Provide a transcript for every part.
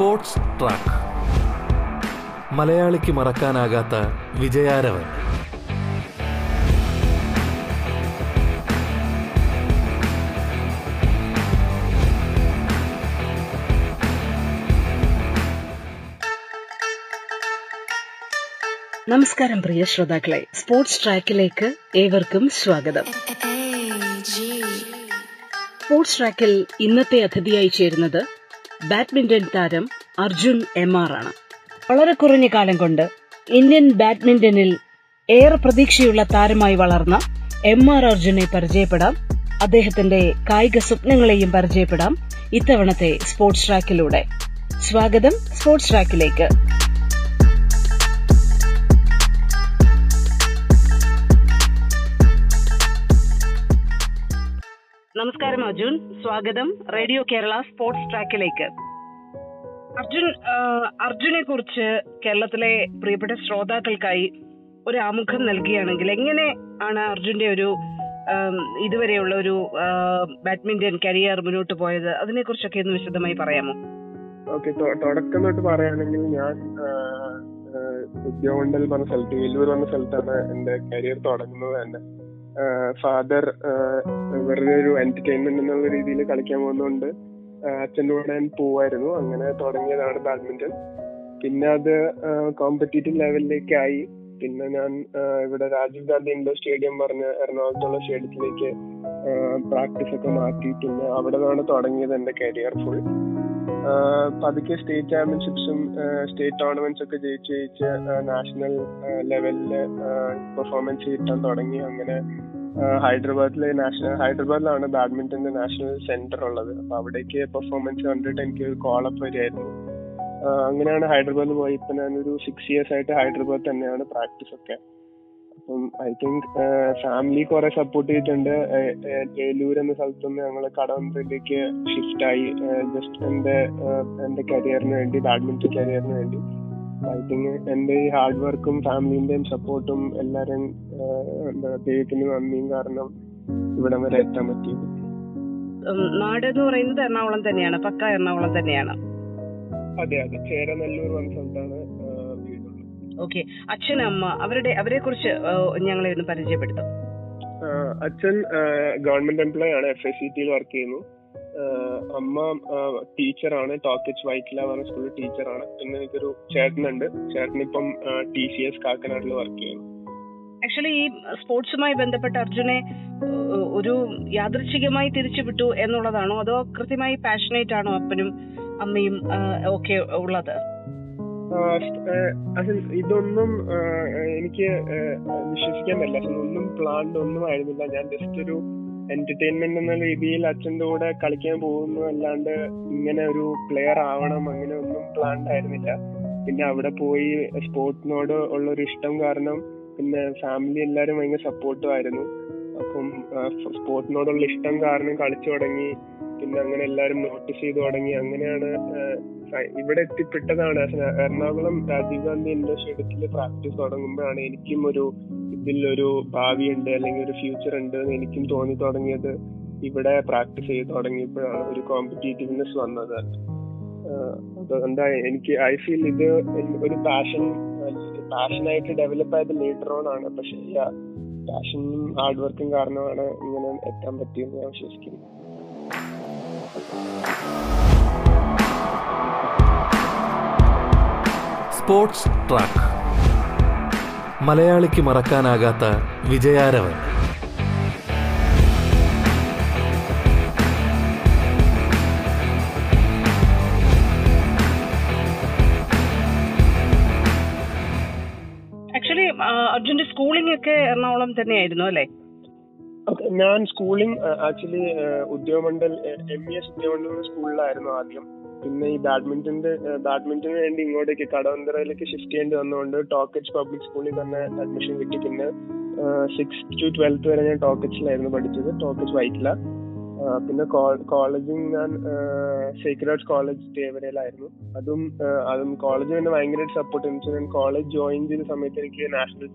Sports track. മലയാളിക്ക് മറക്കാനാകാത്ത വിജയാരവൻ. നമസ്കാരം പ്രിയ ശ്രോതാക്കളെ. സ്പോർട്സ് ട്രാക്കിലേക്ക് ഏവർക്കും സ്വാഗതം. സ്പോർട്സ് ട്രാക്കിൽ ഇന്നത്തെ അതിഥിയായി ചേരുന്നത് ബാഡ്മിന്റൺ താരം അർജുൻ എം ആർ ആണ്. വളരെ കുറഞ്ഞ കാലം കൊണ്ട് ഇന്ത്യൻ ബാഡ്മിന്റണിൽ ഏറെ പ്രതീക്ഷയുള്ള താരമായി വളർന്ന എം ആർ അർജുനെ പരിചയപ്പെടാം. അദ്ദേഹത്തിന്റെ കായിക സ്വപ്നങ്ങളെയും പരിചയപ്പെടാം ഇത്തവണത്തെ സ്പോർട്സ് ട്രാക്കിലൂടെ. സ്വാഗതം സ്പോർട്സ് ട്രാക്കിലേക്ക്. നമസ്കാരം അർജുൻ. സ്വാഗതം റേഡിയോ കേരള സ്പോർട്സ് ട്രാക്കിലേക്ക്. അർജുൻ അർജുനെ കുറിച്ച് കേരളത്തിലെ പ്രിയപ്പെട്ട ശ്രോതാക്കൾക്കായി ഒരു ആമുഖം നൽകുകയാണെങ്കിൽ എങ്ങനെ ആണ് അർജുന്റെ ഒരു ഇതുവരെയുള്ള ഒരു ബാഡ്മിന്റൺ കരിയർ മുന്നോട്ട് പോയത്? അതിനെ കുറിച്ചൊക്കെ ഒന്ന് വിശദമായി പറയാമോ? ഓക്കെ തുടക്കം തൊട്ട് പറയുകയാണെങ്കിൽ ഞാൻ ഉദ്യോഗണ്ടൽ പറഞ്ഞ സ്ഥലത്ത് വേലൂർ പറഞ്ഞ സ്ഥലത്താണ് എന്റെ കരിയർ തുടങ്ങുന്നത് തന്നെ. ഫാദർ വെറുതെ ഒരു എന്റർടൈൻമെന്റ് എന്നുള്ള രീതിയിൽ കളിക്കാൻ പോകുന്നതുകൊണ്ട് അച്ഛന്റെ കൂടെ ഞാൻ പോവായിരുന്നു. അങ്ങനെ തുടങ്ങിയതാണ് ബാഡ്മിന്റൺ പിന്നെ അത് കോമ്പറ്റീറ്റീവ് ലെവലിലേക്ക് ആയി പിന്നെ ഞാൻ ഇവിടെ രാജീവ് ഗാന്ധി ഇൻഡോർ സ്റ്റേഡിയം പറഞ്ഞ എറണാകുളത്തുള്ള സ്റ്റേഡിയത്തിലേക്ക് പ്രാക്ടീസ് ഒക്കെ മാറ്റി. പിന്നെ അവിടെ നിന്നാണ് തുടങ്ങിയത് എന്റെ കരിയർ ഫുൾ പതുക്കെ സ്റ്റേറ്റ് ചാമ്പ്യൻഷിപ്സും സ്റ്റേറ്റ് ടൂർണമെന്റ്സ് ഒക്കെ ജയിച്ച് ജയിച്ച് നാഷണൽ ലെവലിൽ പെർഫോമൻസ് കിട്ടാൻ തുടങ്ങി. അങ്ങനെ ഹൈദരാബാദിലെ നാഷണൽ ഹൈദരാബാദിലാണ് ബാഡ്മിന്റന്റെ നാഷണൽ സെന്റർ ഉള്ളത്. അപ്പൊ അവിടേക്ക് പെർഫോമൻസ് കണ്ടിട്ട് എനിക്ക് കോളപ്പ് വരികയായിരുന്നു. അങ്ങനെയാണ് ഹൈദരാബാദിൽ പോയി. ഇപ്പൊ ഞാനൊരു സിക്സ് ഇയേഴ്സ് ആയിട്ട് ഹൈദരാബാദ് തന്നെയാണ് പ്രാക്ടീസ് ഒക്കെ. അപ്പം ഐ തിങ്ക് ഫാമിലി കുറെ സപ്പോർട്ട് ചെയ്തിട്ടുണ്ട്. ഏലൂർ എന്ന സ്ഥലത്തുനിന്ന് ഞങ്ങൾ കടവന്ത്രയിലേക്ക് ഷിഫ്റ്റ് ആയി. ജസ്റ്റ് എന്റെ എന്റെ കരിയറിന് വേണ്ടി ബാഡ്മിന്റൺ കരിയറിന് വേണ്ടി. ഐ തിങ്ക് എന്റെ ഈ ഹാർഡ് വർക്കും ഫാമിലിന്റെയും സപ്പോർട്ടും എല്ലാരും ദൈവത്തിന് നന്ദിയും കാരണം ഇവിടം വരെ എത്താൻ പറ്റിയത്. നാട് എന്ന് പറയുന്നത് എറണാകുളം തന്നെയാണ് പക്ക എറണാകുളം തന്നെയാണ്. അതെ അതെ ചേരനല്ലൂർ വന്ന സ്ഥലത്താണ് ഓക്കെ അച്ഛൻ അമ്മ അവരുടെ അവരെ കുറിച്ച് ഞങ്ങളെ ഒന്ന് പരിചയപ്പെടുത്തും. അച്ഛൻ ഗവൺമെന്റ് എംപ്ലോയി ആണ് എഫ് ഐ സി ടിയിൽ വർക്ക് ചെയ്യുന്നു. അമ്മ ടീച്ചറാണ്. ടോക്കിച്ച് വൈറ്റില പറഞ്ഞ സ്കൂളിൽ ടീച്ചറാണ്. പിന്നെ എനിക്കൊരു ചേട്ടനുണ്ട്. ചേട്ടൻ ഇപ്പം ടി സി എസ് കാക്കനാട്ടിൽ വർക്ക് ചെയ്യുന്നു. ആക്ച്വലി ഈ സ്പോർട്സുമായി ബന്ധപ്പെട്ട അർജുനെ ഒരു യാദൃച്ഛികമായി തിരിച്ചു വിട്ടു എന്നുള്ളതാണോ? അതോ കൃത്യമായി പാഷനേറ്റ് ആണോ അപ്പനും അമ്മയും ഒക്കെ ഉള്ളത്? ഇതൊന്നും എനിക്ക് വിശ്വസിക്കാൻ പറ്റില്ല. ഒന്നും പ്ലാൻഡ് ഒന്നും ആയിരുന്നില്ല. ഞാൻ ജസ്റ്റ് ഒരു എന്റർടൈൻമെന്റ് എന്ന രീതിയിൽ അച്ഛന്റെ കൂടെ കളിക്കാൻ പോകുന്നു അല്ലാണ്ട് ഇങ്ങനെ ഒരു പ്ലെയർ ആവണം അങ്ങനെ ഒന്നും പ്ലാൻഡ് ആയിരുന്നില്ല. പിന്നെ അവിടെ പോയി സ്പോർട്സിനോട് ഉള്ള ഒരു ഇഷ്ടം കാരണം പിന്നെ ഫാമിലി എല്ലാരും ഭയങ്കര സപ്പോർട്ടും ആയിരുന്നു. അപ്പം സ്പോർട്സിനോടുള്ള ഇഷ്ടം കാരണം കളിച്ചു തുടങ്ങി. പിന്നെ അങ്ങനെ എല്ലാരും നോട്ടീസ് ചെയ്തു തുടങ്ങി. അങ്ങനെയാണ് ഇവിടെ എത്തിപ്പെട്ടതാണ്. എറണാകുളം രാജീവ് ഗാന്ധി സ്റ്റേഡിയത്തിൽ പ്രാക്ടീസ് തുടങ്ങുമ്പോഴാണ് എനിക്കും ഒരു ഇതിലൊരു ഉണ്ട് അല്ലെങ്കിൽ ഒരു ഫ്യൂച്ചർ ഉണ്ട് എന്ന് എനിക്കും തോന്നി തുടങ്ങിയത് ഇവിടെ പ്രാക്ടീസ് ചെയ്ത് തുടങ്ങിയപ്പോഴാണ് ഒരു കോമ്പറ്റീറ്റീവ്നെസ് വന്നത്. എന്താ എനിക്ക് ഐ ഫീൽ ഇത് ഒരു പാഷൻ പാഷനായിട്ട് ഡെവലപ്പ് ആയത് ലേറ്റർ ഓൺ ആണ്. പക്ഷെ പാഷനും ഹാർഡ് വർക്കും കാരണമാണ് ഇങ്ങനെ എത്താൻ പറ്റിയെന്ന് ഞാൻ വിശ്വസിക്കുന്നു. സ്പോർട്സ് ട്രാക്ക് മലയാളിക്ക് മറക്കാനാകാത്ത വിജയാരവൻ. ആക്ച്വലി അർജുന്റെ സ്കൂളിംഗ് ഒക്കെ എറണാകുളം തന്നെയായിരുന്നു അല്ലേ? Okay, ഞാൻ schooling actually Udyogamandal M E S Udyogamandal സ്കൂളിലായിരുന്നു ആദ്യം. പിന്നെ ഈ ബാഡ്മിന്റന്റെ ബാഡ്മിന്റന് വേണ്ടി ഇങ്ങോട്ടേക്ക് കടവന്തറയിലേക്ക് ഷിഫ്റ്റ് ചെയ്യേണ്ടി വന്നുകൊണ്ട് ടോക്കറ്റ്സ് പബ്ലിക് സ്കൂളിൽ തന്നെ അഡ്മിഷൻ കിട്ടി. പിന്നെ സിക്സ് ടു ട്വൽത്ത് വരെ ഞാൻ ടോക്കറ്റ്സിലായിരുന്നു പഠിച്ചത്. ടോക്കറ്റ് വൈറ്റില. പിന്നെ കോളേജിൽ ഞാൻ സേക്രഡ് കോളേജ് തേവരയിലായിരുന്നു. അതും അതും കോളേജ് തന്നെ ഭയങ്കരമായിട്ട് സപ്പോർട്ട് എന്ന് ഞാൻ കോളേജ് ജോയിൻ ചെയ്ത സമയത്ത് എനിക്ക് നാഷണൽ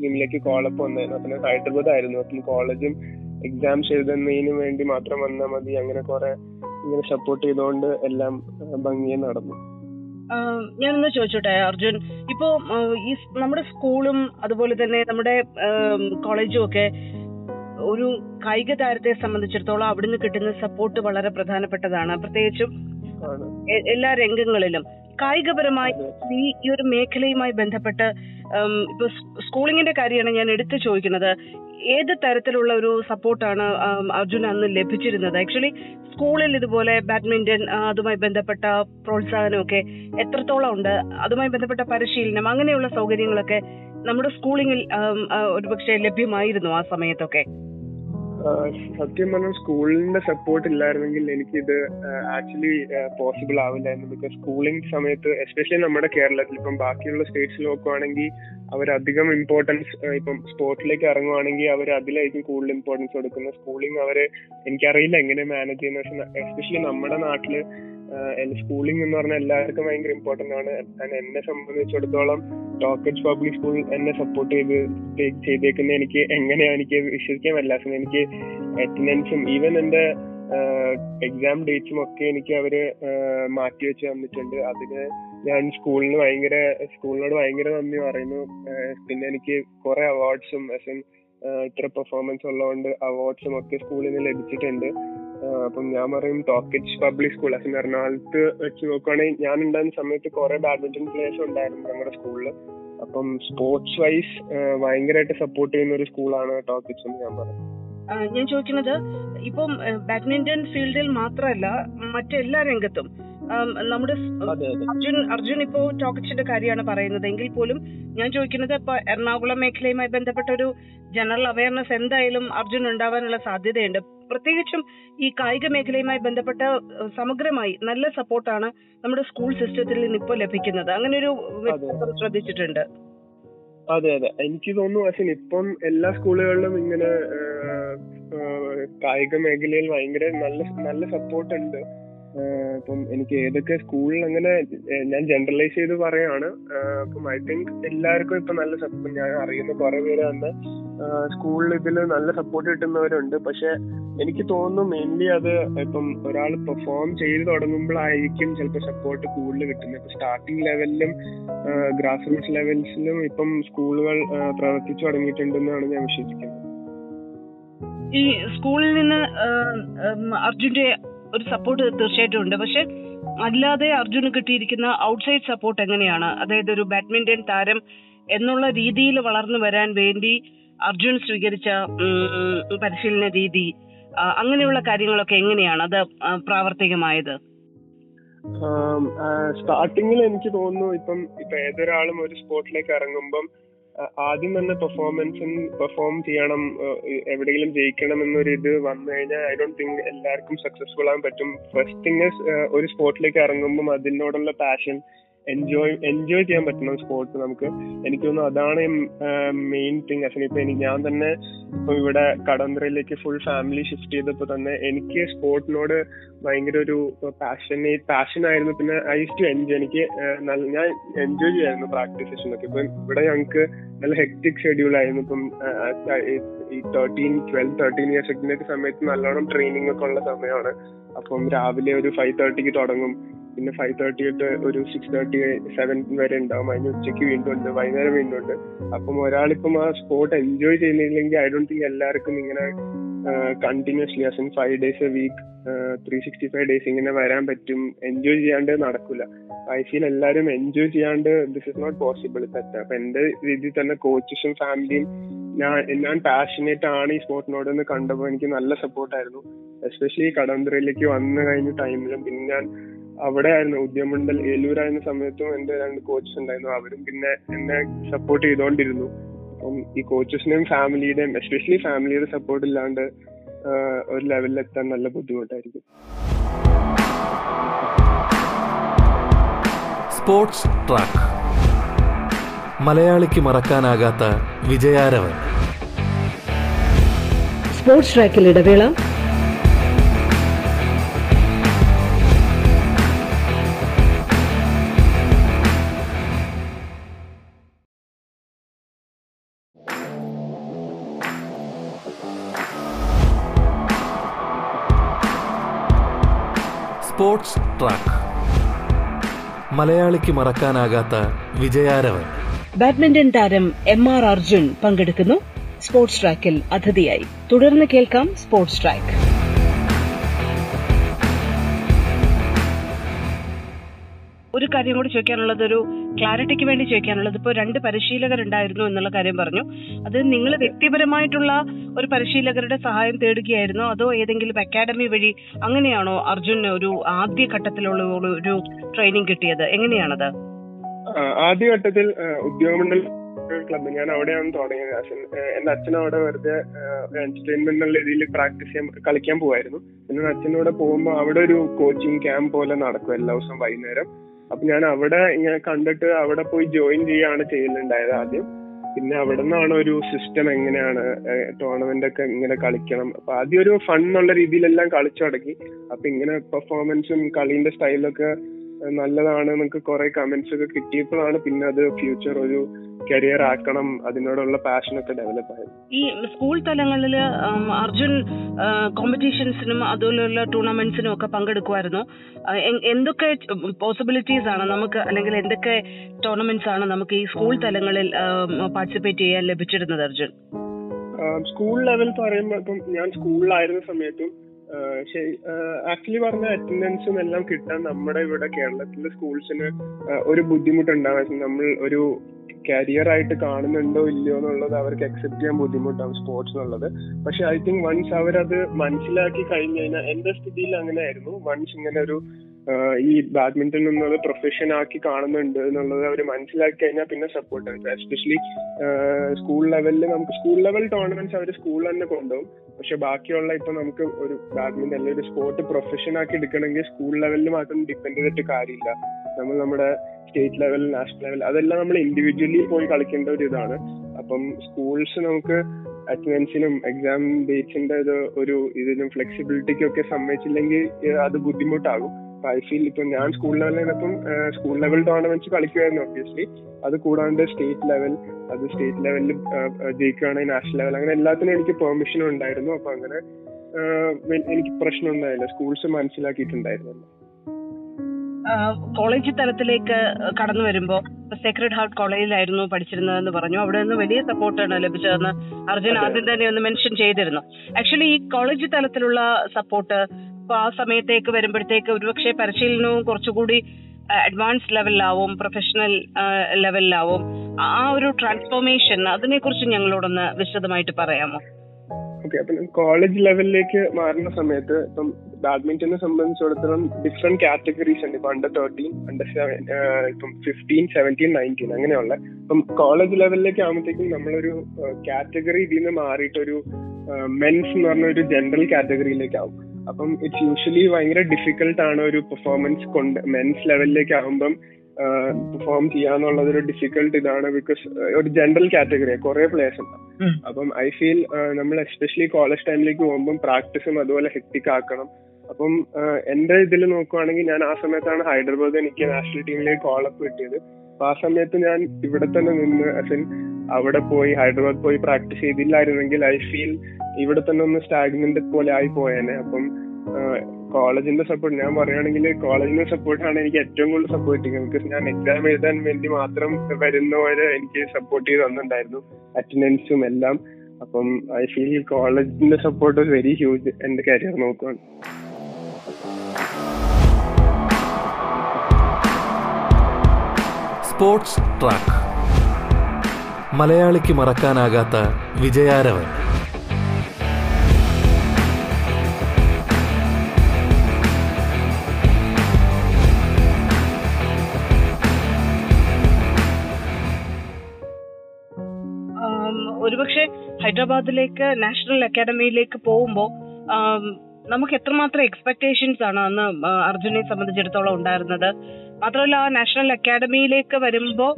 ടീമിലേക്ക് കോളപ്പ് വന്നായിരുന്നു. അപ്പൊ ഹൈദരാബാദ് ആയിരുന്നു അപ്പം കോളേജും എക്സാംസ് എഴുതുന്നതിന് വേണ്ടി മാത്രം വന്നാൽ മതി. അങ്ങനെ കുറെ ഇങ്ങനെ സപ്പോർട്ട് ചെയ്തുകൊണ്ട് എല്ലാം ഭംഗിയെ നടന്നു. ഞാനൊന്ന് ചോദിച്ചോട്ടെ അർജുൻ. ഇപ്പോ ഈ നമ്മുടെ സ്കൂളും അതുപോലെ തന്നെ നമ്മുടെ കോളേജും ഒക്കെ ഒരു കായിക താരത്തെ സംബന്ധിച്ചിടത്തോളം അവിടുന്ന് കിട്ടുന്ന സപ്പോർട്ട് വളരെ പ്രധാനപ്പെട്ടതാണ്. പ്രത്യേകിച്ചും എല്ലാ രംഗങ്ങളിലും. കായികപരമായി ഈ ഈ ഒരു മേഖലയുമായി ബന്ധപ്പെട്ട് ഇപ്പൊ സ്കൂളിങ്ങിന്റെ കാര്യമാണ് ഞാൻ എടുത്തു ചോദിക്കുന്നത്. ഏത് തരത്തിലുള്ള ഒരു സപ്പോർട്ടാണ് അർജുൻ അന്ന് ലഭിച്ചിരുന്നത്? ആക്ച്വലി സ്കൂളിൽ ഇതുപോലെ ബാഡ്മിന്റൺ അതുമായി ബന്ധപ്പെട്ട പ്രോത്സാഹനമൊക്കെ എത്രത്തോളം ഉണ്ട്? അതുമായി ബന്ധപ്പെട്ട പരിശീലനം അങ്ങനെയുള്ള സൗകര്യങ്ങളൊക്കെ നമ്മുടെ സ്കൂളിങ്ങിൽ ഒരുപക്ഷെ ലഭ്യമായിരുന്നു ആ സമയത്തൊക്കെ. സത്യം പറഞ്ഞാൽ സ്കൂളിന്റെ സപ്പോർട്ട് ഇല്ലായിരുന്നെങ്കിൽ എനിക്കിത് ആക്ച്വലി പോസിബിൾ ആവില്ലായിരുന്നു. ബിക്കോസ് സ്കൂളിംഗ് സമയത്ത് എസ്പെഷ്യലി നമ്മുടെ കേരളത്തിൽ ഇപ്പം ബാക്കിയുള്ള സ്റ്റേറ്റ്സിൽ നോക്കുവാണെങ്കിൽ അവരധികം ഇമ്പോർട്ടൻസ് ഇപ്പം സ്പോർട്സിലേക്ക് ഇറങ്ങുവാണെങ്കിൽ അവർ അതിലായിരിക്കും കൂടുതൽ ഇമ്പോർട്ടൻസ് കൊടുക്കുന്നത്. സ്കൂളിംഗ് അവർ എനിക്കറിയില്ല എങ്ങനെ മാനേജ് ചെയ്യുന്നത് പക്ഷെ എസ്പെഷ്യലി നമ്മുടെ നാട്ടിൽ സ്കൂളിംഗ് എന്ന് പറഞ്ഞാൽ എല്ലാവർക്കും ഭയങ്കര ഇമ്പോർട്ടന്റ് ആണ്. എന്നെ സംബന്ധിച്ചിടത്തോളം ടോക്കറ്റ് പബ്ലിക് സ്കൂൾ എന്നെ സപ്പോർട്ട് ചെയ്ത് ചെയ്തേക്കുന്ന എനിക്ക് എങ്ങനെയാണ് എനിക്ക് വിശ്വസിക്കാൻ പറ്റില്ല എനിക്ക് അറ്റൻഡൻസും ഈവൻ എന്റെ എക്സാം ഡേറ്റ്സും ഒക്കെ എനിക്ക് അവർ മാറ്റി വെച്ച് തന്നിട്ടുണ്ട്. അതിന് ഞാൻ സ്കൂളിന് ഭയങ്കര സ്കൂളിനോട് ഭയങ്കര നന്ദി പറയുന്നു. പിന്നെ എനിക്ക് കുറെ അവാർഡ്സും ഇത്ര പെർഫോമൻസ് ഉള്ളതുകൊണ്ട് അവാർഡ്സും ഒക്കെ സ്കൂളിൽ നിന്ന് ലഭിച്ചിട്ടുണ്ട്. അപ്പം ഞാൻ പറയും ടോക്കറ്റ് പബ്ലിക് സ്കൂൾ അച്ഛൻ എറണാകുളത്ത് വെച്ച് നോക്കുവാണെങ്കിൽ ഞാൻ ഉണ്ടായിരുന്ന സമയത്ത് കുറെ ബാഡ്മിന്റൺ പ്ലേയേഴ്സ് ഉണ്ടായിരുന്നു ഞങ്ങളുടെ സ്കൂളിൽ അപ്പം സ്പോർട്സ് വൈസ് ഭയങ്കരമായിട്ട് സപ്പോർട്ട് ചെയ്യുന്ന ഒരു സ്കൂളാണ് ടോക്കറ്റ്സ് എന്ന് ഞാൻ പറയും. ഞാൻ ചോദിക്കുന്നത് ഇപ്പം ബാഡ്മിന്റൺ ഫീൽഡിൽ മാത്രമല്ല മറ്റെല്ലാ രംഗത്തും നമ്മുടെ അർജുൻ അർജുൻ ഇപ്പോ ടോക്കറ്റ്സിന്റെ കാര്യമാണ് പറയുന്നത്. എങ്കിൽ പോലും ഞാൻ ചോദിക്കുന്നത് ഇപ്പൊ എറണാകുളം മേഖലയുമായി ബന്ധപ്പെട്ട ഒരു ജനറൽ അവയർനെസ് എന്തായാലും അർജുൻ ഉണ്ടാവാനുള്ള സാധ്യതയുണ്ട്. പ്രത്യേകിച്ചും ഈ കായിക മേഖലയുമായി ബന്ധപ്പെട്ട സമഗ്രമായി നല്ല സപ്പോർട്ടാണ് നമ്മുടെ സ്കൂൾ സിസ്റ്റത്തിൽ നിന്ന് ഇപ്പോൾ ലഭിക്കുന്നത് അങ്ങനെ ഒരു ശ്രദ്ധിച്ചിട്ടുണ്ട്. അതെ അതെ. എനിക്ക് തോന്നുന്നു പക്ഷെ ഇപ്പം എല്ലാ സ്കൂളുകളിലും ഇങ്ങനെ കായിക മേഖലയിൽ ഭയങ്കര നല്ല നല്ല സപ്പോർട്ട് ഉണ്ട് ഇപ്പം എനിക്ക് ഏതൊക്കെ സ്കൂളിൽ അങ്ങനെ ഞാൻ ജനറലൈസ് ചെയ്ത് പറയാണ്. അപ്പം ഐ തിങ്ക് എല്ലാവർക്കും ഇപ്പൊ നല്ല സപ്പോർട്ട് ഞാൻ അറിയുന്ന കുറെ പേര് തന്നെ സ്കൂളിൽ ഇതിൽ നല്ല സപ്പോർട്ട് കിട്ടുന്നവരുണ്ട്. പക്ഷെ എനിക്ക് തോന്നുന്നു മെയിൻലി അത് ഇപ്പം ഒരാൾ പെർഫോം ചെയ്ത് തുടങ്ങുമ്പോഴായിരിക്കും ചിലപ്പോൾ സപ്പോർട്ട് കൂടുതൽ കിട്ടുന്നത്. ഇപ്പൊ സ്റ്റാർട്ടിംഗ് ലെവലിലും ഗ്രാസ് റൂട്ട്സ് ലെവൽസിലും ഇപ്പം സ്കൂളുകൾ പ്രവർത്തിച്ചു തുടങ്ങിയിട്ടുണ്ടെന്നാണ് ഞാൻ വിശ്വസിക്കുന്നത്. ഈ സ്കൂളിൽ നിന്ന് അർജുന്റെ ഒരു സപ്പോർട്ട് തീർച്ചയായിട്ടും ഉണ്ട്. പക്ഷെ അല്ലാതെ അർജുന് കിട്ടിയിരിക്കുന്ന ഔട്ട്സൈഡ് സപ്പോർട്ട് എങ്ങനെയാണ്? അതായത് ഒരു ബാഡ്മിന്റൺ താരം എന്നുള്ള രീതിയിൽ വളർന്നു വരാൻ വേണ്ടി അർജുൻ സ്വീകരിച്ച പരിശീലന രീതി അങ്ങനെയുള്ള കാര്യങ്ങളൊക്കെ എങ്ങനെയാണ്? അത് പ്രാവർത്തികമായത്? സ്റ്റാർട്ടിങ്ങിൽ എനിക്ക് തോന്നുന്നു ഇപ്പം ഇപ്പൊ ഏതൊരാളും ഒരു സ്പോർട്ടിലേക്ക് ഇറങ്ങുമ്പം ആദ്യം തന്നെ പെർഫോമൻസും പെർഫോം ചെയ്യണം എവിടെയെങ്കിലും ജയിക്കണം എന്നൊരു ഇത് വന്നു കഴിഞ്ഞാൽ ഐ ഡോണ്ട് തിങ്ക് എല്ലാവർക്കും സക്സസ്ഫുൾ ആകാൻ പറ്റും. ഫസ്റ്റ് തിങ് ഒരു സ്പോർട്ടിലേക്ക് ഇറങ്ങുമ്പം അതിനോടുള്ള പാഷൻ എൻജോയ് എൻജോയ് ചെയ്യാൻ പറ്റണം സ്പോർട്സ് നമുക്ക്. എനിക്ക് തോന്നുന്നു അതാണ് മെയിൻ തിങ് അച്ഛൻ ഇപ്പൊ എനിക്ക് ഞാൻ തന്നെ ഇപ്പൊ ഇവിടെ കടന്തറയിലേക്ക് ഫുൾ ഫാമിലി ഷിഫ്റ്റ് ചെയ്തപ്പോ തന്നെ എനിക്ക് സ്പോർട്ടിനോട് ഭയങ്കര ഒരു പാഷനേറ്റ് പാഷൻ ആയിരുന്നു. പിന്നെ ഐ ടു എൻജോയ് എനിക്ക് ഞാൻ എൻജോയ് ചെയ്യായിരുന്നു പ്രാക്ടീസ് സെഷനൊക്കെ ഇപ്പൊ ഇവിടെ ഞങ്ങൾക്ക് നല്ല ഹെക്ടിക് ഷെഡ്യൂൾ ആയിരുന്നു. ഇപ്പം ഈ തേർട്ടീൻ ട്വൽവ് തേർട്ടീൻ ഇയർ ഒക്കെ സമയത്ത് നല്ലോണം ട്രെയിനിങ് ഒക്കെ ഉള്ള സമയമാണ്. അപ്പം രാവിലെ ഒരു ഫൈവ് തേർട്ടിക്ക് തുടങ്ങും. പിന്നെ ഫൈവ് തേർട്ടി തൊട്ട് ഒരു സിക്സ് തേർട്ടി സെവൻ വരെ ഉണ്ടാവും. അതിന് ഉച്ചയ്ക്ക് വീണ്ടും ഉണ്ട് വൈകുന്നേരം വീണ്ടും ഉണ്ട്. അപ്പം ഒരാളിപ്പം ആ സ്പോർട്ട് എൻജോയ് ചെയ്യുന്നില്ലെങ്കിൽ ഐ ഡോണ്ട് തിങ്ക് എല്ലാവർക്കും ഇങ്ങനെ continuously as in five days a week three sixty five days ഇങ്ങനെ വരാൻ പറ്റും. എൻജോയ് ചെയ്യാണ്ട് നടക്കില്ല ഐ ഫീൽ എല്ലാവരും എൻജോയ് ചെയ്യാണ്ട് ദിസ് ഇസ് നോട്ട് പോസിബിൾ തെറ്റ. അപ്പൊ എന്റെ രീതിയിൽ തന്നെ കോച്ചസും ഫാമിലിയും ഞാൻ ഞാൻ പാഷനേറ്റ് ആണ് ഈ സ്പോർട്ടിനോട് എന്ന് കണ്ടപ്പോൾ എനിക്ക് നല്ല സപ്പോർട്ടായിരുന്നു എസ്പെഷ്യലി കടന്തറയിലേക്ക് വന്നു കഴിഞ്ഞ ടൈമിലും പിന്നെ ഞാൻ അവിടെ ആയിരുന്നു ഉദ്യമണ്ഡൽ ഏലൂരായിരുന്ന സമയത്തും എന്റെ രണ്ട് കോച്ചസ് ഉണ്ടായിരുന്നു. അവരും പിന്നെ എന്നെ സപ്പോർട്ട് ചെയ്തുകൊണ്ടിരുന്നു അപ്പം ഈ കോച്ചസിനെയും ഫാമിലിയുടെയും എസ്പെഷ്യലി ഫാമിലിയുടെ സപ്പോർട്ട് ഇല്ലാണ്ട് ഒരു ലെവലിൽ എത്താൻ നല്ല ബുദ്ധിമുട്ടായിരിക്കും. സ്പോർട്സ് ട്രാക്ക് മലയാളിക്ക് മറക്കാനാകാത്ത വിജയാരവൻ. സ്പോർട്സ് ട്രാക്കിൽ ഇടവേള. Sports track. മലയാളിക്ക് മറക്കാനാകാത്ത വിജയാരവൻ. ബാഡ്മിന്റൺ താരം എം ആർ അർജുൻ പങ്കെടുക്കുന്നു. സ്പോർട്സ് ട്രാക്കിൽ അതിഥിയായി. തുടർന്ന് കേൾക്കാം സ്പോർട്സ് ട്രാക്ക്. ഒരു കാര്യം കൂടി ചോദിക്കാനുള്ളത് ഒരു ക്ലാരിറ്റിക്ക് വേണ്ടി ചോദിക്കാനുള്ളത്. ഇപ്പോൾ രണ്ട് പരിശീലകർ ഉണ്ടായിരുന്നു എന്നുള്ള കാര്യം പറഞ്ഞു. അത് നിങ്ങൾ വ്യക്തിപരമായിട്ടുള്ള ഒരു പരിശീലകരുടെ സഹായം തേടുകയായിരുന്നോ? അതോ ഏതെങ്കിലും അക്കാഡമി വഴി അങ്ങനെയാണോ അർജുന് ഒരു ആദ്യ ഘട്ടത്തിലുള്ള ഒരു ട്രെയിനിങ് കിട്ടിയത്? എങ്ങനെയാണത്? ആദ്യഘട്ടത്തിൽ ഉദ്യോഗമണ്ഡൽ ക്ലബ്ബ് ഞാൻ അവിടെയാണ് തുടങ്ങിയത്. അച്ഛൻ എന്റെ അച്ഛൻ അവിടെ വെറുതെ എന്റർടൈൻമെന്റ് എന്നുള്ള രീതിയിൽ പ്രാക്ടീസ് ചെയ്യാൻ കളിക്കാൻ പോവായിരുന്നു. പിന്നെ അച്ഛനോടെ പോകുമ്പോൾ അവിടെ ഒരു കോച്ചിങ് ക്യാമ്പ് പോലെ നടക്കും എല്ലാ ദിവസവും വൈകുന്നേരം. അപ്പൊ ഞാൻ അവിടെ ഇങ്ങനെ കണ്ടിട്ട് അവിടെ പോയി ജോയിൻ ചെയ്യാണ് ചെയ്യുന്നുണ്ടായത് ആദ്യം. പിന്നെ അവിടെ നിന്നാണ് ഒരു സിസ്റ്റം എങ്ങനെയാണ് ടൂർണമെന്റ് ഒക്കെ ഇങ്ങനെ കളിക്കണം. അപ്പൊ ആദ്യം ഒരു ഫൺ എന്നുള്ള രീതിയിലെല്ലാം കളിച്ചു തുടങ്ങി. അപ്പൊ ഇങ്ങനെ പെർഫോമൻസും കളീന്റെ സ്റ്റൈലൊക്കെ നല്ലതാണ് നമുക്ക് കുറെ കമന്റ്സ് ഒക്കെ കിട്ടിയപ്പോഴാണ് പിന്നെ അത് ഫ്യൂച്ചർ ഒരു കരിയർ ആക്കണം അതിനോടുള്ള പാഷൻ ഒക്കെ ഡെവലപ്പ് ആയത് ഈ സ്കൂൾ തലങ്ങളിൽ അർജുൻ കോമ്പറ്റീഷൻസിനും അതുപോലെയുള്ള ടൂർണമെന്റ്സിനും ഒക്കെ പങ്കെടുക്കുമായിരുന്നു. എന്തൊക്കെ പോസിബിലിറ്റീസ് ആണ് നമുക്ക് അല്ലെങ്കിൽ എന്തൊക്കെ ടൂർണമെന്റ്സ് ആണ് നമുക്ക് ഈ സ്കൂൾ തലങ്ങളിൽ പാർട്ടിസിപ്പേറ്റ് ചെയ്യാൻ ലഭിച്ചിരുന്നത് അർജുൻ? സ്കൂൾ ലെവൽ പറയുമ്പോൾ ഇപ്പം ഞാൻ സ്കൂളിലായിരുന്ന സമയത്തും ആക്ച്വലി പറഞ്ഞ അറ്റൻഡൻസും എല്ലാം കിട്ടാൻ നമ്മുടെ ഇവിടെ കേരളത്തിലെ സ്കൂൾസിന് ഒരു ബുദ്ധിമുട്ടുണ്ടാവും. നമ്മൾ ഒരു കരിയർ ആയിട്ട് കാണുന്നുണ്ടോ ഇല്ലയോ എന്നുള്ളത് അവർക്ക് അക്സെപ്റ്റ് ചെയ്യാൻ ബുദ്ധിമുട്ടാവും സ്പോർട്സ് എന്നുള്ളത്. പക്ഷെ ഐ തിങ്ക് വൺസ് അവരത് മനസ്സിലാക്കി കഴിഞ്ഞു കഴിഞ്ഞാൽ എന്റെ സ്ഥിതിയിൽ അങ്ങനെ ആയിരുന്നു വൺസ് ഇങ്ങനെ ഒരു ഈ ബാഡ്മിന്റൺ എന്നുള്ളത് പ്രൊഫഷൻ ആക്കി കാണുന്നുണ്ട് എന്നുള്ളത് അവർ മനസ്സിലാക്കി കഴിഞ്ഞാൽ പിന്നെ സപ്പോർട്ട് എസ്പെഷ്യലി സ്കൂൾ ലെവലിൽ നമുക്ക് സ്കൂൾ ലെവൽ ടൂർണമെന്റ്സ് അവർ സ്കൂളിൽ തന്നെ കൊണ്ടുപോകും. പക്ഷെ ബാക്കിയുള്ള ഇപ്പൊ നമുക്ക് ഒരു ബാഡ്മിന്റൺ അല്ലെങ്കിൽ ഒരു സ്പോർട്ട് പ്രൊഫഷൻ ആക്കി എടുക്കണമെങ്കിൽ സ്കൂൾ ലെവലിൽ മാത്രം ഡിപ്പെൻഡ് ചെയ്തിട്ട് കാര്യമില്ല. നമ്മൾ നമ്മുടെ സ്റ്റേറ്റ് ലെവൽ നാഷണൽ ലെവൽ അതെല്ലാം നമ്മൾ ഇൻഡിവിജ്വലി പോയി കളിക്കേണ്ട ഒരു ഇതാണ്. അപ്പം സ്കൂൾസ് നമുക്ക് അറ്റൻഡൻസിനും എക്സാം ഡേറ്റ്സിന്റെ ഒരു ഇതിനും ഫ്ലെക്സിബിലിറ്റിക്കും ഒക്കെ സമ്മതിച്ചില്ലെങ്കിൽ അത് ബുദ്ധിമുട്ടാകും. ഐ ഫീൽ ഇപ്പൊ ഞാൻ സ്കൂൾ ലെവലിനപ്പം സ്കൂൾ ലെവൽ ടൂർണമെന്റ്സ് കളിക്കുമായിരുന്നു ഒബ്വിയസ്ലി അത് കൂടാണ്ട് സ്റ്റേറ്റ് ലെവൽ അത് സ്റ്റേറ്റ് ലെവലിൽ ജയിക്കുകയാണെങ്കിൽ നാഷണൽ ലെവൽ അങ്ങനെ എല്ലാത്തിനും എനിക്ക് പെർമിഷൻ ഉണ്ടായിരുന്നു. അപ്പൊ അങ്ങനെ എനിക്ക് പ്രശ്നം ഉണ്ടായില്ല. സ്കൂൾസ് മനസ്സിലാക്കിയിട്ടുണ്ടായിരുന്നു കോളേജ് തലത്തിലേക്ക് കടന്നു വരുമ്പോ സേക്രഡ് ഹാർട്ട് കോളേജിലായിരുന്നു പഠിച്ചിരുന്നതെന്ന് പറഞ്ഞു. അവിടെ നിന്ന് വലിയ സപ്പോർട്ടാണ് ലഭിച്ചതെന്ന് അർജുൻ ആദ്യം തന്നെ ഒന്ന് മെൻഷൻ ചെയ്തിരുന്നു. ആക്ച്വലി ഈ കോളേജ് തലത്തിലുള്ള സപ്പോർട്ട് ഇപ്പൊ ആ സമയത്തേക്ക് വരുമ്പോഴത്തേക്ക് ഒരുപക്ഷെ പരിശീലനവും കുറച്ചുകൂടി അഡ്വാൻസ് ലെവലിലാവും പ്രൊഫഷണൽ ലെവലിലാവും ആ ഒരു ട്രാൻസ്ഫോർമേഷൻ അതിനെ കുറിച്ച് ഞങ്ങളോടൊന്ന് വിശദമായിട്ട് പറയാമോ? ഓക്കെ അപ്പൊ കോളേജ് ലെവലിലേക്ക് മാറുന്ന സമയത്ത് ഇപ്പം ബാഡ്മിന്റനെ സംബന്ധിച്ചിടത്തോളം ഡിഫറെന്റ് കാറ്റഗറീസ് ഉണ്ട്. ഇപ്പൊ അണ്ടർ തേർട്ടീൻ അണ്ടർ സെവൻ ഇപ്പം ഫിഫ്റ്റീൻ സെവന്റീൻ നയന്റീൻ അങ്ങനെയുള്ള. ഇപ്പം കോളേജ് ലെവലിലേക്ക് ആകുമ്പോഴത്തേക്കും നമ്മളൊരു കാറ്റഗറി ഇതിൽ നിന്ന് മാറിയിട്ടൊരു മെൻസ് എന്ന് പറഞ്ഞ ഒരു ജനറൽ കാറ്റഗറിയിലേക്ക് ആവും. അപ്പം ഇറ്റ്സ് യൂഷ്വലി ഭയങ്കര ഡിഫിക്കൽട്ട് ആണ് ഒരു പെർഫോമൻസ് കൊണ്ട് മെൻസ് ലെവലിലേക്ക് ആകുമ്പം പെർഫോം ചെയ്യാന്നുള്ളത് ഒരു ഡിഫിക്കൽട്ട് ഇതാണ് ബിക്കോസ് ഒരു ജനറൽ കാറ്റഗറിയാണ് കുറെ പ്ലേയേഴ്സ് ഉണ്ട്. അപ്പം ഐ ഫീൽ നമ്മൾ എസ്പെഷ്യലി കോളേജ് ടൈമിലേക്ക് പോകുമ്പോൾ പ്രാക്ടീസും അതുപോലെ ഹെക്ടിക് ആക്കണം. അപ്പം എന്റെ ഇതിൽ നോക്കുവാണെങ്കിൽ ഞാൻ ആ സമയത്താണ് ഹൈദരാബാദ് എനിക്ക് നാഷണൽ ടീമിലേക്ക് കോളപ്പ് കിട്ടിയത്. അപ്പൊ ആ സമയത്ത് ഞാൻ ഇവിടെ തന്നെ നിന്ന് അസിൻ അവിടെ പോയി ഹൈദരാബാദ് പോയി പ്രാക്ടീസ് ചെയ്തില്ലായിരുന്നെങ്കിൽ ഐ ഫീൽ ഇവിടെ തന്നെ ഒന്ന് സ്റ്റാഗ്നന്റ് പോലെ ആയി പോയേനെ. അപ്പം കോളേജിന്റെ സപ്പോർട്ട് ഞാൻ പറയുകയാണെങ്കിൽ കോളേജിന്റെ സപ്പോർട്ടാണ് എനിക്ക് ഏറ്റവും കൂടുതൽ സപ്പോർട്ട് ചെയ്യുന്നത് ബിക്കോസ് ഞാൻ എക്സാം എഴുതാൻ വേണ്ടി മാത്രം വരുന്നവര് എനിക്ക് സപ്പോർട്ട് ചെയ്ത് തന്നിട്ടുണ്ടായിരുന്നു. അറ്റൻഡൻസും എല്ലാം. അപ്പം ഐ ഫീൽ കോളേജിന്റെ സപ്പോർട്ട് വെരി ഹ്യൂജ് എന്റെ കരിയർ നോക്കുകയാണ് സ്പോർട്സ് ട്രാക്ക് മലയാളിക്ക് മറക്കാനാകാത്ത വിജയാരവൻ. ഒരുപക്ഷെ ഹൈദരാബാദിലേക്ക് നാഷണൽ അക്കാദമിയിലേക്ക് പോകുമ്പോൾ നമുക്ക് എത്രമാത്രം എക്സ്പെക്ടേഷൻസ് ആണ് അന്ന് അർജുനെ സംബന്ധിച്ചിടത്തോളം ഉണ്ടായിരുന്നത്. മാത്രമല്ല ആ നാഷണൽ അക്കാഡമിയിലേക്ക് വരുമ്പോൾ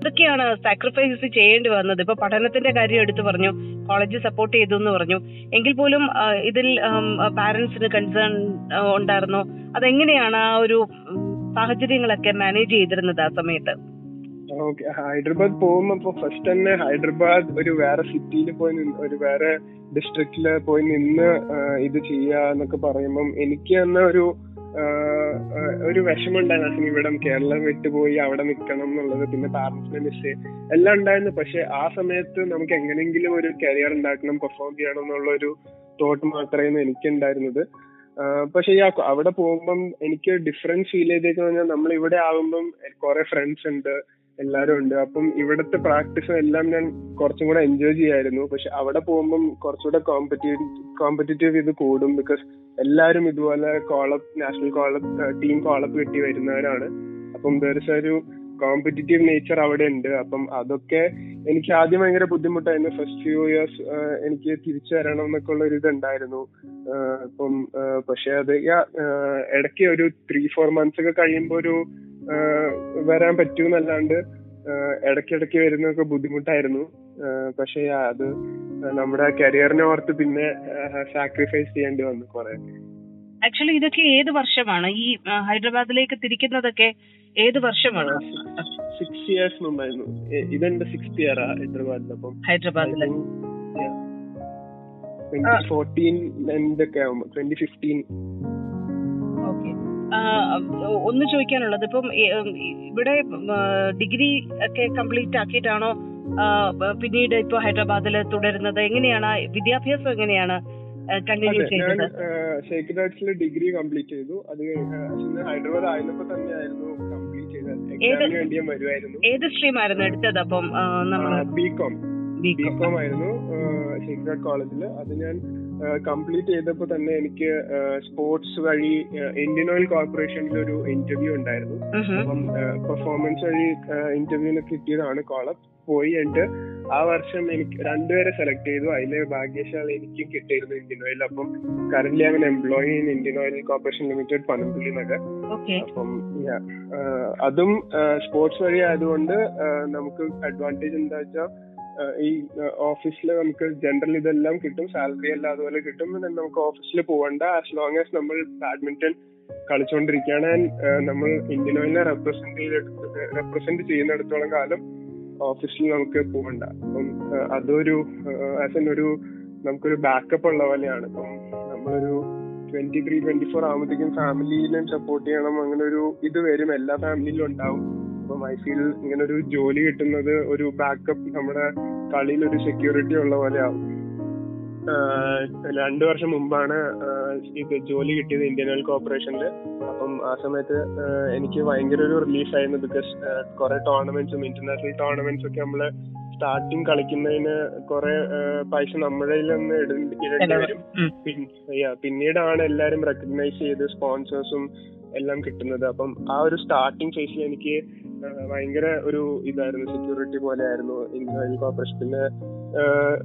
എന്തൊക്കെയാണ് സാക്രിഫൈസ് ചെയ്യേണ്ടി വന്നത്? ഇപ്പൊ പഠനത്തിന്റെ കാര്യം എടുത്തു പറഞ്ഞു കോളേജ് സപ്പോർട്ട് ചെയ്തു എന്ന് പറഞ്ഞു. എങ്കിൽ പോലും ഇതിൽ പാരന്റ്സിന് കൺസേൺ ഉണ്ടായിരുന്നു? അതെങ്ങനെയാണ് ആ ഒരു സാഹചര്യങ്ങളൊക്കെ മാനേജ് ചെയ്തിരുന്നത് ആ സമയത്ത്? ഓക്കെ ഹൈദരാബാദ് പോകുമ്പോ ഫസ്റ്റ് തന്നെ ഹൈദരാബാദ് ഒരു വേറെ സിറ്റിയിൽ പോയി നിന്ന് ഒരു വേറെ ഡിസ്ട്രിക്റ്റിൽ പോയി നിന്ന് ഇത് ചെയ്യാന്നൊക്കെ പറയുമ്പം എനിക്ക് തന്നെ ഒരു ഒരു വിഷമമുണ്ടായിരുന്നു ഇവിടം കേരളം വിട്ടുപോയി അവിടെ നിൽക്കണം എന്നുള്ളത്. പിന്നെ പാരന്റ്സിനെ മിസ് എല്ലാം ഉണ്ടായിരുന്നു. പക്ഷെ ആ സമയത്ത് നമുക്ക് എങ്ങനെങ്കിലും ഒരു കരിയർ ഉണ്ടാക്കണം പെർഫോം ചെയ്യണം എന്നുള്ള ഒരു തോട്ട് മാത്രമേ എനിക്ക് ഉണ്ടായിരുന്നത് പക്ഷെ ഈ അവിടെ പോകുമ്പം എനിക്ക് ഡിഫറൻസ് ഫീൽ ചെയ്തേക്കെന്ന് പറഞ്ഞാൽ നമ്മൾ ഇവിടെ ആകുമ്പം കുറെ ഫ്രണ്ട്സ് ഉണ്ട്. എല്ലാരും ഉണ്ട്. അപ്പം ഇവിടുത്തെ പ്രാക്ടീസും എല്ലാം ഞാൻ കുറച്ചും കൂടെ എൻജോയ് ചെയ്യായിരുന്നു. പക്ഷെ അവിടെ പോകുമ്പം കുറച്ചുകൂടെ കോമ്പറ്റീവ് കോമ്പറ്റീറ്റീവ് ഇത് കൂടും. ബിക്കോസ് എല്ലാരും ഇതുപോലെ call up national call up team call up കിട്ടി വരുന്നവരാണ്. അപ്പം ഒരു കോമ്പറ്റീറ്റീവ് നേച്ചർ അവിടെ ഉണ്ട്. അപ്പം അതൊക്കെ എനിക്ക് ആദ്യം ഭയങ്കര ബുദ്ധിമുട്ടായിരുന്നു. ഫസ്റ്റ് ഫ്യൂ ഇയേഴ്സ് എനിക്ക് തിരിച്ചു വരണം എന്നൊക്കെ ഉള്ള ഒരു ഇതുണ്ടായിരുന്നു. ഇപ്പം പക്ഷെ അത് ഇടയ്ക്ക് ഒരു ത്രീ ഫോർ മന്ത്സ് ഒക്കെ കഴിയുമ്പോൾ ഒരു വരാൻ പറ്റൂന്നല്ലാണ്ട് ഇടയ്ക്കിടയ്ക്ക് വരുന്നൊക്കെ ബുദ്ധിമുട്ടായിരുന്നു. പക്ഷെ അത് നമ്മുടെ കരിയറിനെ ഓർത്ത് പിന്നെ സാക്രിഫൈസ് ചെയ്യേണ്ടി വന്നു കുറെ. ആക്ച്വലി ഇതൊക്കെ ഏത് വർഷമാണ്? ഈ ഹൈദരാബാദിലേക്ക് തിരിക്കുന്നതൊക്കെ ഏത് വർഷമാണ്? സിക്സ് ഇയേഴ്സ് മുമ്പായിരുന്നു. ഇതെന്റെ സിക്സ് ഇയർ ആ ഹൈദരാബാദിൽ അപ്പം ഹൈദരാബാദിൽ ട്വന്റി ഫോർട്ടീൻ എന്തൊക്കെ ആവുമ്പോ ട്വന്റി ഫിഫ്റ്റീൻ ഒന്ന് ചോദിക്കാനുള്ളത്. ഇപ്പം ഇവിടെ ഡിഗ്രി ഒക്കെ കംപ്ലീറ്റ് ആക്കിയിട്ടാണോ പിന്നീട് ഇപ്പൊ ഹൈദരാബാദിൽ തുടരുന്നത്? എങ്ങനെയാണ് വിദ്യാഭ്യാസം എങ്ങനെയാണ് കണ്ടിന്യൂ സേക്രഡ് ആർട്സിൽ ഡിഗ്രി കംപ്ലീറ്റ് ചെയ്തു. അത് ഹൈദരാബാദ് ആയിരുന്നപ്പോ തന്നെയായിരുന്നു കംപ്ലീറ്റ് ചെയ്തത്. ഏത് സ്ട്രീം ആയിരുന്നു എടുത്തത് അപ്പം ബികോം ബികോം ആയിരുന്നു സീക്രട്ട് കോളേജിൽ അത് ഞാൻ കംപ്ലീറ്റ് ചെയ്തപ്പോൾ തന്നെ എനിക്ക് സ്പോർട്സ് വഴി ഇന്ത്യൻ ഓയിൽ കോർപ്പറേഷനിൽ ഒരു ഇന്റർവ്യൂ ഉണ്ടായിരുന്നു. അപ്പം പെർഫോമൻസ് വഴി ഇന്റർവ്യൂവിന് കിട്ടിയതാണ് കോളപ്പ് പോയി എന്റെ ആ വർഷം എനിക്ക് രണ്ടുപേരെ സെലക്ട് ചെയ്തു. അതിലെ ഭാഗ്യശാൽ എനിക്കും കിട്ടിയിരുന്നു ഇന്ത്യൻ ഓയിൽ അപ്പം കറന്റ് അങ്ങനെ employee in Indian Oil Corporation Limited Panampilly Nagar അപ്പം അതും സ്പോർട്സ് വഴി ആയതുകൊണ്ട് നമുക്ക് അഡ്വാന്റേജ് എന്താ വെച്ചാൽ ഈ ഓഫീസിൽ നമുക്ക് ജനറൽ ഇതെല്ലാം കിട്ടും സാലറി എല്ലാം അതുപോലെ കിട്ടും. നമുക്ക് ഓഫീസിൽ പോകണ്ട ആസ് ലോങ് ആസ് നമ്മൾ ബാഡ്മിന്റൺ കളിച്ചുകൊണ്ടിരിക്കുകയാണ് ആൻഡ് നമ്മൾ ഇന്ത്യൻ ഓയിലിനെ റെപ്രസെന്റ് ചെയ്ത് റെപ്രസെന്റ് ചെയ്യുന്നിടത്തോളം കാലം ഓഫീസിൽ നമുക്ക് പോകണ്ട അപ്പം അതൊരു ആസ് എൻ ഒരു നമുക്കൊരു ബാക്കപ്പ് ഉള്ള പോലെയാണ്. ഇപ്പം നമ്മളൊരു ട്വന്റി ത്രീ ട്വന്റി ഫോർ ആകുമ്പോഴത്തേക്കും ഫാമിലിയിലും സപ്പോർട്ട് ചെയ്യണം. അങ്ങനെ ഒരു ഇത് വരും. എല്ലാ ഫാമിലിയിലും ഉണ്ടാവും. അപ്പം ഐ ഫീൽ ഇങ്ങനെ ഒരു ജോലി കിട്ടുന്നത് ഒരു ബാക്കപ്പ് നമ്മുടെ കളിയിൽ ഒരു സെക്യൂരിറ്റി ഉള്ള പോലെ ആവും രണ്ടു വർഷം മുമ്പാണ് ഇത് ജോലി കിട്ടിയത് ഇന്ത്യൻ ഓയിൽ കോർപ്പറേഷനിൽ അപ്പം ആ സമയത്ത് എനിക്ക് ഭയങ്കര ഒരു റിലീഫ് ആയിരുന്നു ബിക്കോസ് കുറെ ടോർണമെന്റ്സും ഇന്റർനാഷണൽ ടോർണമെന്റ്സ് ഒക്കെ നമ്മൾ സ്റ്റാർട്ടിങ് കളിക്കുന്നതിന് കുറെ പൈസ നമ്മുടെ നിന്ന് ഇടേണ്ടി വരും. പിന്നീടാണ് എല്ലാരും റെക്കഗ്നൈസ് ചെയ്ത് സ്പോൺസേഴ്സും എല്ലാം കിട്ടുന്നത്. അപ്പം ആ ഒരു സ്റ്റാർട്ടിങ് ഫേസിൽ എനിക്ക് ഭയങ്കര ഒരു ഇതായിരുന്നു സെക്യൂരിറ്റി പോലെ ആയിരുന്നു ഇന്ത്യൻ കോർപ്പറേഷൻ പിന്നെ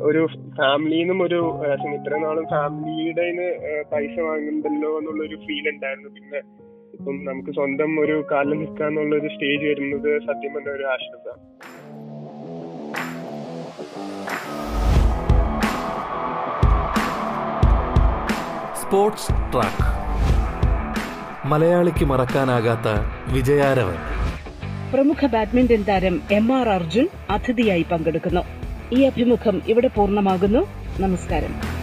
ഒരു ഫാമിലിന്നും ഒരു ഇത്രയും നാളും ഫാമിലിയുടെ പൈസ വാങ്ങുന്നുണ്ടല്ലോ എന്നുള്ളൊരു ഫീൽ ഉണ്ടായിരുന്നു. പിന്നെ ഇപ്പം നമുക്ക് സ്വന്തം ഒരു കാലം നിൽക്കാന്നുള്ള ഒരു സ്റ്റേജ് വരുന്നത് സത്യം പറഞ്ഞ ഒരു ആശ്വാസമാണ് സ്പോർട്സ് ട്രാക്ക് മലയാളിക്ക് മറക്കാനാകാത്ത വിജയാരവൻ. പ്രമുഖ ബാഡ്മിന്റൺ താരം എം ആർ അർജുൻ അതിഥിയായി പങ്കെടുക്കുന്നു. ഈ അഭിമുഖം ഇവിടെ പൂർണമാകുന്നു. നമസ്കാരം.